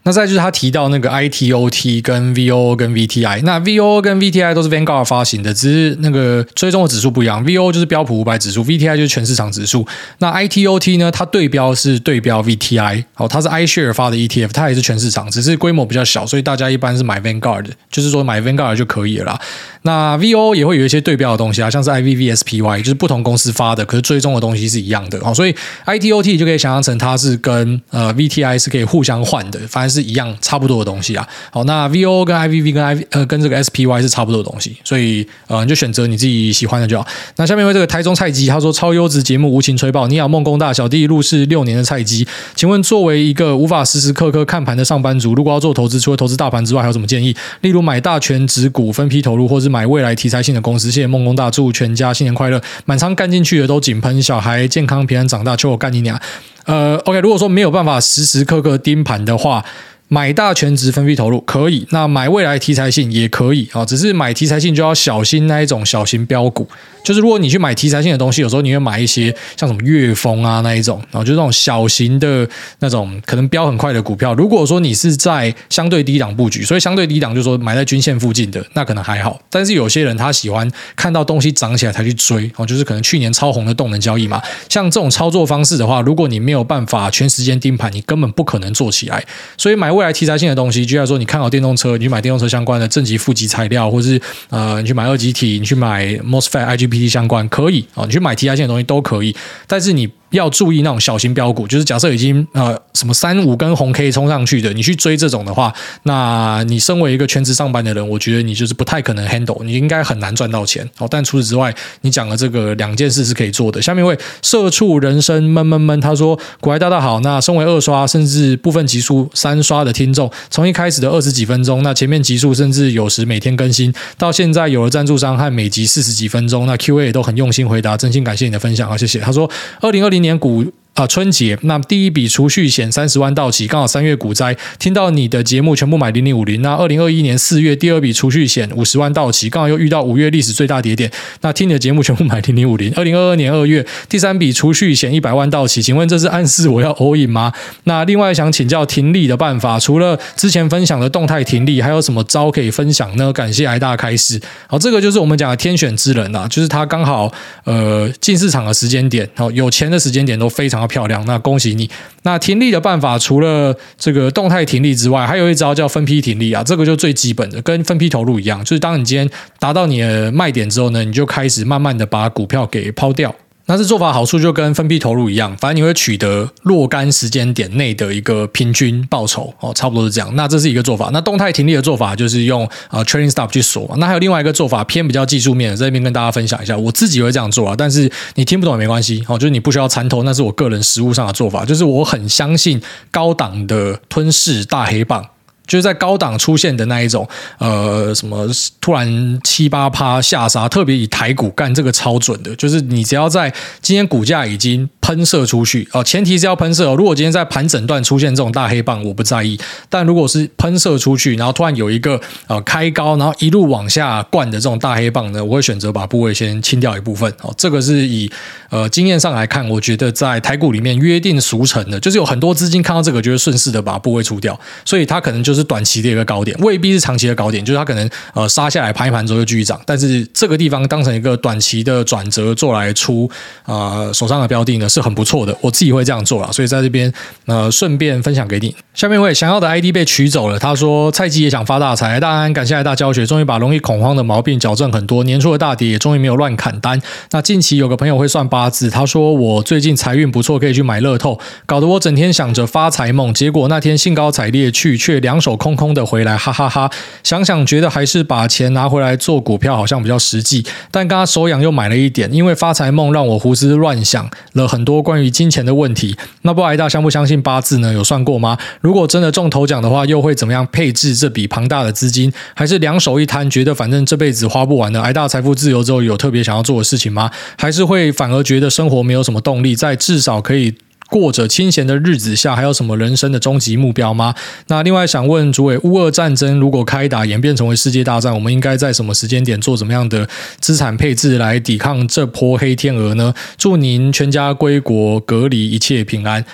那再就是他提到那个 ITOT 跟 V O 跟 VTI，那 V O 跟 VTI 都是 Vanguard 发行的，只是那个追踪的指数不一样。V O 就是标普五百指数，VTI 就是全市场指数。那 ITOT 呢，它对标是对标 VTI，好，它是 iShare 发的 ETF，它也是全市场，只是规模比较小，所以大家一般是买 Vanguard，就是说买 Vanguard 就可以了啦。那 VO 也会有一些对标的东西啊，像是 IVVSPY，就是不同公司发的，可是追踪的东西是一样的，哦，所以 ITOT 就可以想象成它是跟呃 VTI 是可以互相换的，反正是一样差不多的东西啊。好，那 VO 跟 IVV 跟 I 呃跟这个 SPY 是差不多的东西，所以呃你就选择你自己喜欢的就好。那下面为这个台中菜鸡，他说超优质节目无情吹爆，你好梦工大小弟入市六年的菜鸡，请问作为一个无法时时刻刻看盘的上班族，如果要做投资，除了投资大盘之外，还有什么建议？例如买大权值股分批投入，或是买买未来题材性的公司？谢谢梦工大，祝全家新年快乐，满仓干进去的都井喷，小孩健康平安长大，求我干你俩！呃，OK，如果说没有办法时时刻刻盯盘的话。买大全值分批投入可以，那买未来题材性也可以啊，只是买题材性就要小心那一种小型标股。就是如果你去买题材性的东西，有时候你会买一些像什么粤丰啊那一种，然后就是那种小型的那种可能飙很快的股票。如果说你是在相对低档布局，所以相对低档就是说买在均线附近的，那可能还好。但是有些人他喜欢看到东西涨起来才去追哦，就是可能去年超红的动能交易嘛。像这种操作方式的话，如果你没有办法全时间盯盘，你根本不可能做起来。所以买。未来题材性的东西，就像说你看好电动车，你去买电动车相关的正极、负极材料，或是呃，你去买二极体，你去买 MOSFET、IGBT 相关，可以啊，你去买题材性的东西都可以，但是你。要注意那种小型标股，就是假设已经呃什么三五根红 K 冲上去的，你去追这种的话，那你身为一个全职上班的人，我觉得你就是不太可能 handle，你应该很难赚到钱。哦，但除此之外，你讲的这个两件事是可以做的。下面一位社畜人生闷闷闷，他说：“股癌大大好，那身为二刷甚至部分集数三刷的听众，从一开始的二十几分钟，那前面集数甚至有时每天更新，到现在有了赞助商和每集四十几分钟，那 Q&A 也都很用心回答，真心感谢你的分享啊，谢谢。”他说：“二零二零年股。”啊，春节那第一笔储蓄险三十万到期，刚好三月股灾，听到你的节目全部买零零五零。那二零二一年四月第二笔储蓄险五十万到期，刚好又遇到五月历史最大跌点，那听你的节目全部买零零五零。二零二二年二月第三笔储蓄险一百万到期，请问这是暗示我要 all in 吗？那另外想请教停利的办法，除了之前分享的动态停利，还有什么招可以分享呢？感谢挨大开始。好，这个就是我们讲的天选之人啊，就是他刚好呃进市场的时间点，好有钱的时间点都非常。漂亮，那恭喜你。那停利的办法，除了这个动态停利之外，还有一招叫分批停利啊，这个就最基本的，跟分批投入一样，就是当你今天达到你的卖点之后呢，你就开始慢慢的把股票给抛掉。那这做法好处就跟分批投入一样，反正你会取得若干时间点内的一个平均报酬哦，差不多是这样。那这是一个做法。那动态停利的做法就是用呃 trailing stop 去锁。那还有另外一个做法偏比较技术面，在这边跟大家分享一下。我自己会这样做啊，但是你听不懂也没关系哦，就是你不需要参透，那是我个人实务上的做法。就是我很相信高档的吞噬大黑棒。就是在高档出现的那一种，呃，什么突然七八趴下杀，特别以台股干这个超准的，就是你只要在今天股价已经喷射出去哦，前提是要喷射哦。如果今天在盘整段出现这种大黑棒，我不在意；但如果是喷射出去，然后突然有一个呃开高，然后一路往下灌的这种大黑棒呢，我会选择把部位先清掉一部分哦。这个是以呃经验上来看，我觉得在台股里面约定俗成的，就是有很多资金看到这个就会顺势的把部位出掉，所以它可能就。是短期的一个高点，未必是长期的高点，就是它可能呃杀下来盘一盘之后就继续涨，但是这个地方当成一个短期的转折做来出啊、呃、手上的标的呢是很不错的，我自己会这样做啦，所以在这边呃顺便分享给你。下面一位想要的 ID 被取走了，他说菜鸡也想发大财，大安感谢大教学，终于把容易恐慌的毛病矫正很多，年初的大跌也终于没有乱砍单。那近期有个朋友会算八字，他说我最近财运不错，可以去买乐透，搞得我整天想着发财梦，结果那天兴高采烈去，却两手。手空空的回来，哈哈哈！想想觉得还是把钱拿回来做股票好像比较实际，但刚刚手痒又买了一点，因为发财梦让我胡思乱想了很多关于金钱的问题。那不挨大相不相信八字呢？有算过吗？如果真的中头奖的话，又会怎么样配置这笔庞大的资金？还是两手一摊，觉得反正这辈子花不完的？挨大财富自由之后，有特别想要做的事情吗？还是会反而觉得生活没有什么动力？在至少可以。过着清闲的日子下，还有什么人生的终极目标吗？那另外想问主委，乌俄战争如果开打演变成为世界大战，我们应该在什么时间点做怎么样的资产配置来抵抗这波黑天鹅呢？祝您全家归国隔离一切平安。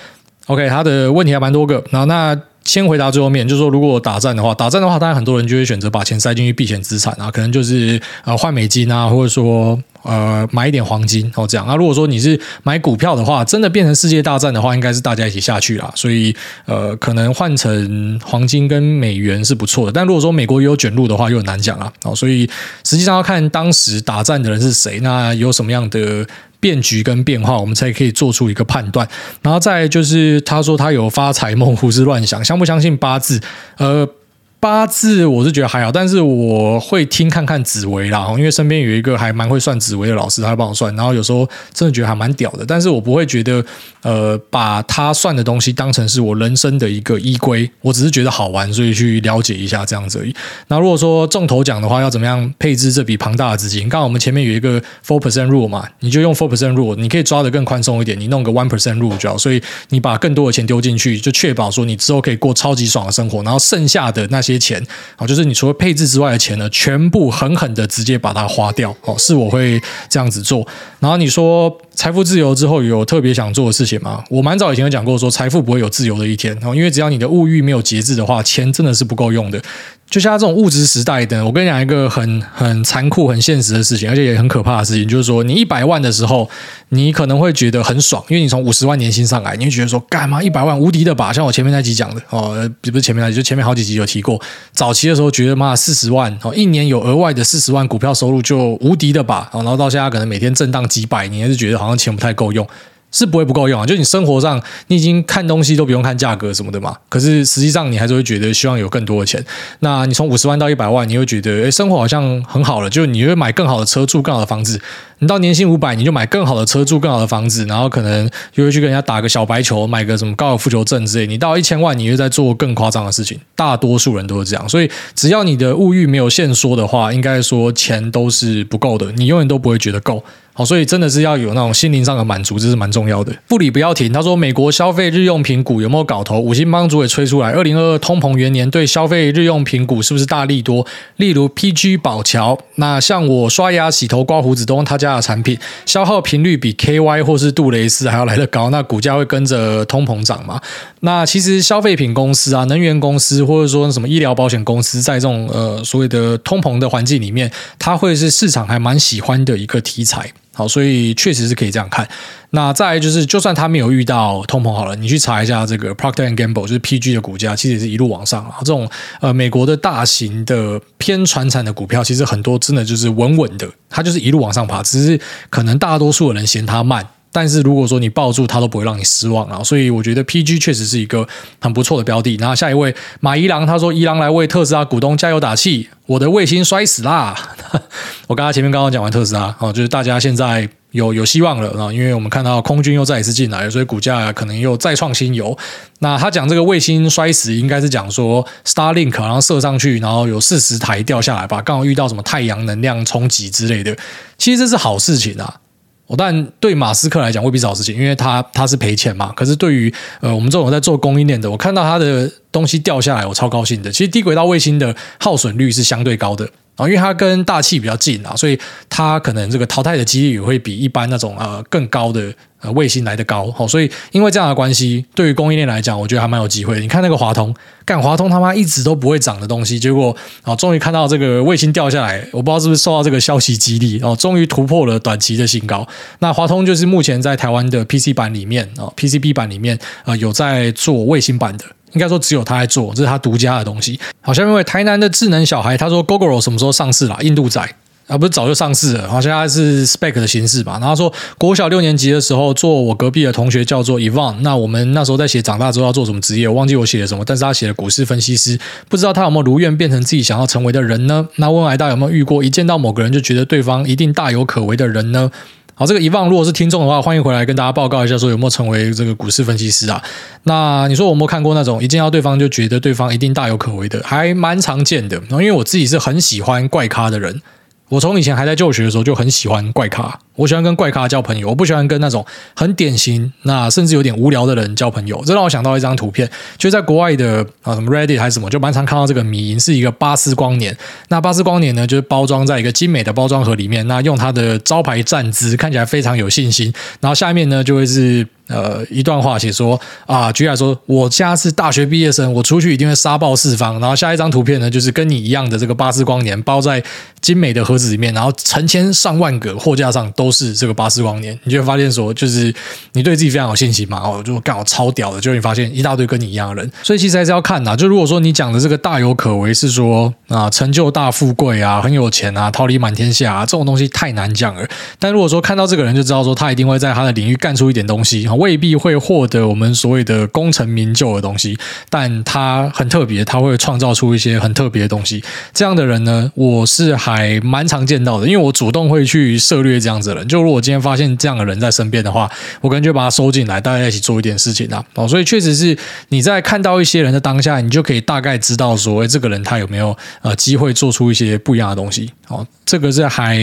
OK，他的问题还蛮多个，然后那。先回答最后面，就是说，如果打战的话，打战的话，当然很多人就会选择把钱塞进去避险资产啊，可能就是呃换美金啊，或者说呃买一点黄金哦这样。那如果说你是买股票的话，真的变成世界大战的话，应该是大家一起下去啦。所以呃可能换成黄金跟美元是不错的。但如果说美国也有卷入的话，又很难讲啦。哦，所以实际上要看当时打战的人是谁，那有什么样的。变局跟变化，我们才可以做出一个判断。然后再就是，他说他有发财梦，胡思乱想，相不相信八字？呃。八字我是觉得还好，但是我会听看看紫微啦，因为身边有一个还蛮会算紫微的老师，他会帮我算，然后有时候真的觉得还蛮屌的，但是我不会觉得呃把他算的东西当成是我人生的一个依归，我只是觉得好玩，所以去了解一下这样子而已。那如果说中头奖的话，要怎么样配置这笔庞大的资金？刚刚我们前面有一个 four percent rule 嘛，你就用 four percent rule，你可以抓得更宽松一点，你弄个 one percent rule 就好，所以你把更多的钱丢进去，就确保说你之后可以过超级爽的生活，然后剩下的那些。些钱啊，就是你除了配置之外的钱呢，全部狠狠的直接把它花掉哦，是我会这样子做。然后你说财富自由之后有特别想做的事情吗？我蛮早以前有讲过，说财富不会有自由的一天哦，因为只要你的物欲没有节制的话，钱真的是不够用的。就像这种物质时代的，我跟你讲一个很很残酷、很现实的事情，而且也很可怕的事情，就是说，你一百万的时候，你可能会觉得很爽，因为你从五十万年薪上来，你会觉得说，干嘛一百万无敌的吧？像我前面那集讲的哦，不是前面那集，就前面好几集有提过，早期的时候觉得妈四十万哦，一年有额外的四十万股票收入就无敌的吧？然后到现在可能每天震荡几百，你还是觉得好像钱不太够用。是不会不够用啊，就你生活上你已经看东西都不用看价格什么的嘛，可是实际上你还是会觉得希望有更多的钱。那你从五十万到一百万，你会觉得诶，生活好像很好了，就你会买更好的车，住更好的房子。你到年薪五百，你就买更好的车，住更好的房子，然后可能又会去跟人家打个小白球，买个什么高尔夫球证之类。你到一千万，你又在做更夸张的事情。大多数人都是这样，所以只要你的物欲没有限缩的话，应该说钱都是不够的，你永远都不会觉得够。好，所以真的是要有那种心灵上的满足，这是蛮重要的。不理不要停。他说，美国消费日用品股有没有搞头？五星帮主也吹出来，二零二二通膨元年对消费日用品股是不是大利多？例如 PG 宝桥，那像我刷牙、洗头、刮胡子都用他家的产品，消耗频率比 KY 或是杜蕾斯还要来得高，那股价会跟着通膨涨嘛？那其实消费品公司啊、能源公司或者说什么医疗保险公司，在这种呃所谓的通膨的环境里面，它会是市场还蛮喜欢的一个题材。好，所以确实是可以这样看。那再来就是，就算他没有遇到通膨好了，你去查一下这个 Procter and Gamble，就是 PG 的股价，其实也是一路往上啊。这种呃美国的大型的偏传产的股票，其实很多真的就是稳稳的，它就是一路往上爬，只是可能大多数的人嫌它慢。但是如果说你抱住它，都不会让你失望啊，所以我觉得 PG 确实是一个很不错的标的。然后下一位马一郎他说：“一郎来为特斯拉股东加油打气，我的卫星摔死啦！” *laughs* 我刚刚前面刚刚讲完特斯拉哦，就是大家现在有有希望了啊，因为我们看到空军又再一次进来，所以股价可能又再创新高。那他讲这个卫星摔死，应该是讲说 Starlink 然后射上去，然后有四十台掉下来吧，刚好遇到什么太阳能量冲击之类的。其实这是好事情啊。但对马斯克来讲未必是好事情，因为他他是赔钱嘛。可是对于呃我们这种在做供应链的，我看到他的东西掉下来，我超高兴的。其实低轨道卫星的耗损率是相对高的啊，因为它跟大气比较近啊，所以它可能这个淘汰的几率也会比一般那种呃更高的。呃，卫星来得高，好，所以因为这样的关系，对于供应链来讲，我觉得还蛮有机会。你看那个华通，干华通他妈一直都不会涨的东西，结果啊，终于看到这个卫星掉下来，我不知道是不是受到这个消息激励，哦，终于突破了短期的新高。那华通就是目前在台湾的 PC 版里面啊，PCB 版里面啊，有在做卫星版的，应该说只有他在做，这是他独家的东西。好，下面一位台南的智能小孩，他说 Gogoro 什么时候上市啦？印度仔。啊，不是早就上市了，好像它是 Spec 的形式吧。然后说国小六年级的时候，做我隔壁的同学叫做 Evan。那我们那时候在写长大之后要做什么职业，我忘记我写了什么，但是他写了股市分析师，不知道他有没有如愿变成自己想要成为的人呢？那问来大有没有遇过一见到某个人就觉得对方一定大有可为的人呢？好，这个遗忘如果是听众的话，欢迎回来跟大家报告一下，说有没有成为这个股市分析师啊？那你说我有没有看过那种一见到对方就觉得对方一定大有可为的，还蛮常见的。然后因为我自己是很喜欢怪咖的人。我从以前还在就学的时候就很喜欢怪咖，我喜欢跟怪咖交朋友，我不喜欢跟那种很典型、那甚至有点无聊的人交朋友。这让我想到一张图片，就在国外的啊什么 Reddit 还是什么，就蛮常看到这个迷因，是一个巴斯光年。那巴斯光年呢，就是包装在一个精美的包装盒里面，那用它的招牌站姿看起来非常有信心，然后下面呢就会是。呃，一段话写说啊，举例来说，我家是大学毕业生，我出去一定会杀爆四方。然后下一张图片呢，就是跟你一样的这个巴斯光年包在精美的盒子里面，然后成千上万个货架上都都是这个巴斯光年，你就会发现说，就是你对自己非常有信心嘛，哦，就刚好超屌的，就会发现一大堆跟你一样的人。所以其实还是要看呐，就如果说你讲的这个大有可为是说啊，成就大富贵啊，很有钱啊，桃李满天下啊，这种东西太难讲了。但如果说看到这个人就知道说他一定会在他的领域干出一点东西。未必会获得我们所谓的功成名就的东西，但他很特别，他会创造出一些很特别的东西。这样的人呢，我是还蛮常见到的，因为我主动会去涉猎这样子就如果今天发现这样的人在身边的话，我可能就把他收进来，大家一起做一点事情啊。哦，所以确实是你在看到一些人的当下，你就可以大概知道说，诶，这个人他有没有呃机会做出一些不一样的东西。哦，这个是还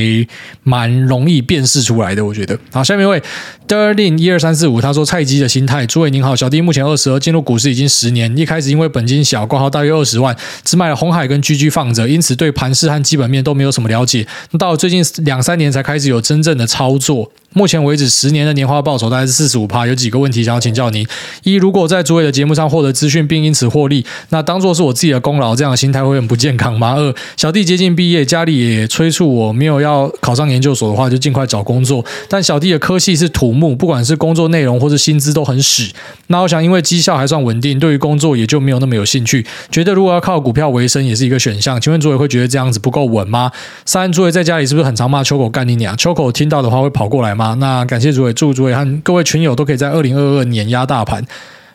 蛮容易辨识出来的，我觉得。好，下面一位 Darling 一二三四五。他说：“菜鸡的心态，诸位您好，小弟目前二十二，进入股市已经十年。一开始因为本金小，挂号大约二十万，只买了红海跟 GG 放着，因此对盘势和基本面都没有什么了解。到最近两三年才开始有真正的操作。”目前为止，十年的年化报酬大概是四十五趴。有几个问题想要请教您：一，如果在诸位的节目上获得资讯并因此获利，那当做是我自己的功劳，这样的心态会很不健康吗？二，小弟接近毕业，家里也催促我没有要考上研究所的话，就尽快找工作。但小弟的科系是土木，不管是工作内容或是薪资都很屎。那我想，因为绩效还算稳定，对于工作也就没有那么有兴趣。觉得如果要靠股票为生也是一个选项。请问诸位会觉得这样子不够稳吗？三，诸位在家里是不是很常骂秋口干你娘？秋口听到的话会跑过来吗？那感谢主委，祝主委和各位群友都可以在二零二二碾压大盘。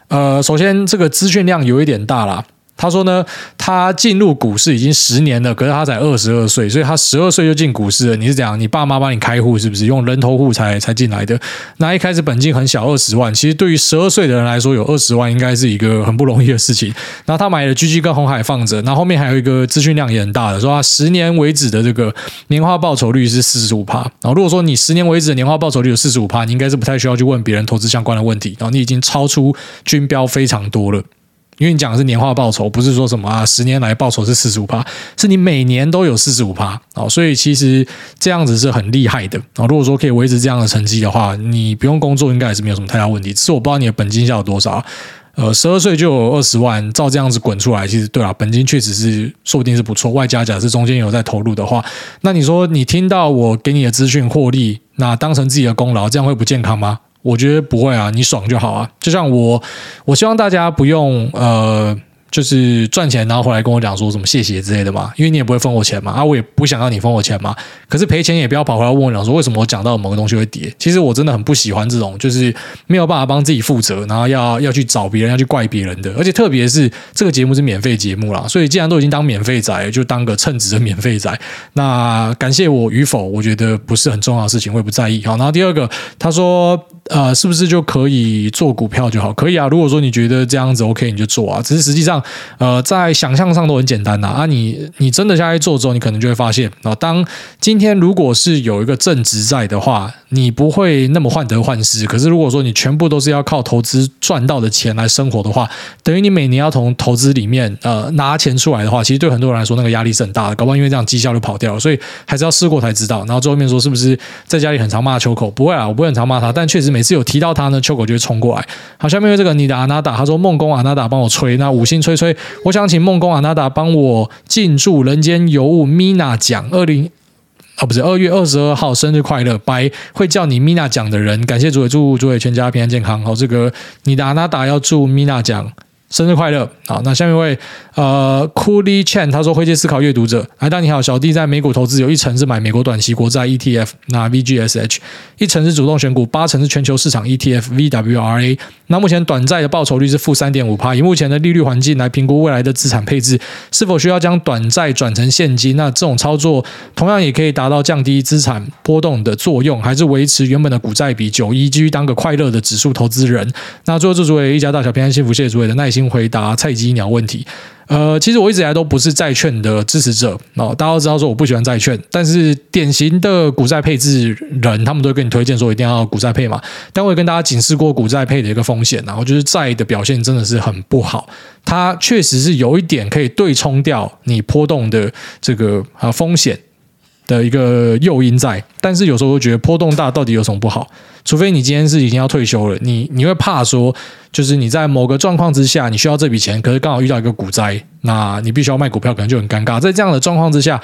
呃，首先这个资讯量有一点大啦。他说呢，他进入股市已经十年了，可是他才二十二岁，所以他十二岁就进股市了。你是怎样？你爸妈帮你开户是不是？用人头户才才进来的？那一开始本金很小，二十万。其实对于十二岁的人来说，有二十万应该是一个很不容易的事情。然后他买了狙击跟红海放着，然后后面还有一个资讯量也很大的，说他十年为止的这个年化报酬率是四十五趴。然后如果说你十年为止的年化报酬率有四十五趴，你应该是不太需要去问别人投资相关的问题。然后你已经超出均标非常多了。因为你讲的是年化报酬，不是说什么啊，十年来报酬是四十五趴，是你每年都有四十五趴啊，所以其实这样子是很厉害的啊。如果说可以维持这样的成绩的话，你不用工作应该也是没有什么太大问题。只是我不知道你的本金下有多少，呃，十二岁就有二十万，照这样子滚出来，其实对啊，本金确实是说不定是不错。外加假设中间有在投入的话，那你说你听到我给你的资讯获利，那当成自己的功劳，这样会不健康吗？我觉得不会啊，你爽就好啊。就像我，我希望大家不用呃。就是赚钱，然后回来跟我讲说什么谢谢之类的嘛，因为你也不会分我钱嘛，啊，我也不想要你分我钱嘛。可是赔钱也不要跑回来问我讲说为什么我讲到某个东西会跌。其实我真的很不喜欢这种，就是没有办法帮自己负责，然后要要去找别人，要去怪别人的。而且特别是这个节目是免费节目啦，所以既然都已经当免费仔，就当个称职的免费仔。那感谢我与否，我觉得不是很重要的事情，我也不在意。好，然后第二个，他说。呃，是不是就可以做股票就好？可以啊。如果说你觉得这样子 OK，你就做啊。只是实际上，呃，在想象上都很简单呐。啊，你你真的下去做之后，你可能就会发现啊，当今天如果是有一个正职在的话，你不会那么患得患失。可是如果说你全部都是要靠投资赚到的钱来生活的话，等于你每年要从投资里面呃拿钱出来的话，其实对很多人来说那个压力是很大的。搞不好因为这样绩效就跑掉了，所以还是要试过才知道。然后最后面说是不是在家里很常骂秋口？不会啊，我不会很常骂他，但确实。每次有提到他呢，秋口就会冲过来。好，下面这个你的阿娜达，他说梦工阿娜达帮我吹，那五星吹所以。我想请梦工阿娜达帮我进驻人间尤物 Mina 奖二零啊，不是二月二十二号生日快乐，拜会叫你 Mina 奖的人，感谢主委，祝主委全家平安健康。好，这个你的阿娜达要祝 Mina 奖。生日快乐！好，那下面一位呃，Coolie Chen，他说：“灰阶思考阅读者，哎，大你好，小弟在美股投资，有一成是买美国短期国债 ETF，那 VGSH，一成是主动选股，八成是全球市场 ETF VWRA。那目前短债的报酬率是负三点五趴。以目前的利率环境来评估未来的资产配置，是否需要将短债转成现金？那这种操作同样也可以达到降低资产波动的作用，还是维持原本的股债比九一，继续当个快乐的指数投资人？那最后祝诸位一家大小平安幸福，谢谢诸位的耐心。”回答菜鸡鸟问题，呃，其实我一直以来都不是债券的支持者哦。大家都知道说我不喜欢债券，但是典型的股债配置人，他们都会跟你推荐说一定要股债配嘛。但我也跟大家警示过股债配的一个风险，然后就是债的表现真的是很不好，它确实是有一点可以对冲掉你波动的这个啊风险的一个诱因在，但是有时候会觉得波动大到底有什么不好？除非你今天是已经要退休了，你你会怕说。就是你在某个状况之下，你需要这笔钱，可是刚好遇到一个股灾，那你必须要卖股票，可能就很尴尬。在这样的状况之下，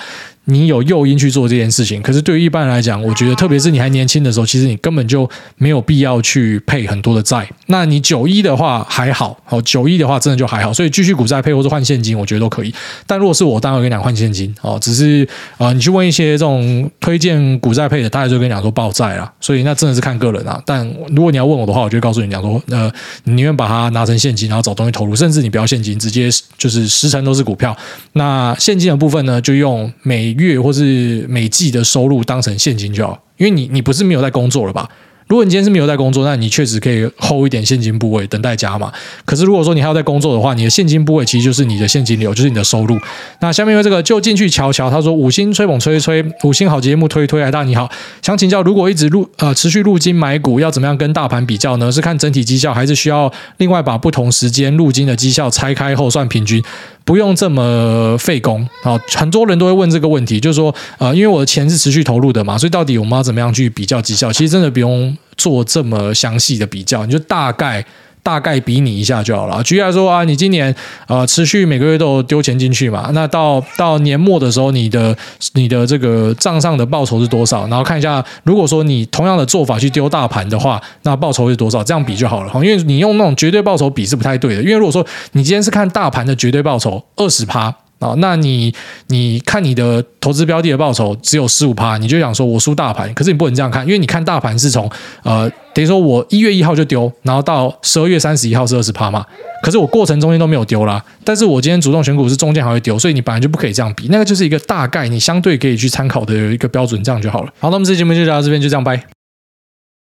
你有诱因去做这件事情，可是对于一般人来讲，我觉得特别是你还年轻的时候，其实你根本就没有必要去配很多的债。那你九一的话还好，哦，九一的话真的就还好，所以继续股债配或者换现金，我觉得都可以。但如果是我，当然会跟你讲换现金哦。只是啊、呃，你去问一些这种推荐股债配的，大家就跟你讲说报债啦。所以那真的是看个啊。但如果你要问我的话，我就告诉你讲说，呃，你。宁愿把它拿成现金，然后找东西投入，甚至你不要现金，直接就是十成都是股票。那现金的部分呢，就用每月或是每季的收入当成现金就好，因为你你不是没有在工作了吧？如果你今天是没有在工作，那你确实可以 hold 一点现金部位等待加码。可是如果说你还要在工作的话，你的现金部位其实就是你的现金流，就是你的收入。那下面有这个就进去瞧瞧，他说五星吹捧吹吹，五星好节目推推，哎大你好，想请教，如果一直入呃持续入金买股，要怎么样跟大盘比较呢？是看整体绩效，还是需要另外把不同时间入金的绩效拆开后算平均？不用这么费工啊！很多人都会问这个问题，就是说，呃，因为我的钱是持续投入的嘛，所以到底我们要怎么样去比较绩效？其实真的不用做这么详细的比较，你就大概。大概比拟一下就好了。举例来说啊，你今年呃持续每个月都丢钱进去嘛，那到到年末的时候，你的你的这个账上的报酬是多少？然后看一下，如果说你同样的做法去丢大盘的话，那报酬是多少？这样比就好了哈。因为你用那种绝对报酬比是不太对的。因为如果说你今天是看大盘的绝对报酬二十趴。啊，那你你看你的投资标的的报酬只有十五趴，你就想说我输大盘，可是你不能这样看，因为你看大盘是从呃，等于说我一月一号就丢，然后到十二月三十一号是二十趴嘛，可是我过程中间都没有丢啦，但是我今天主动选股是中间还会丢，所以你本来就不可以这样比，那个就是一个大概，你相对可以去参考的一个标准，这样就好了。好，那么这期节目就聊到这边，就这样，拜。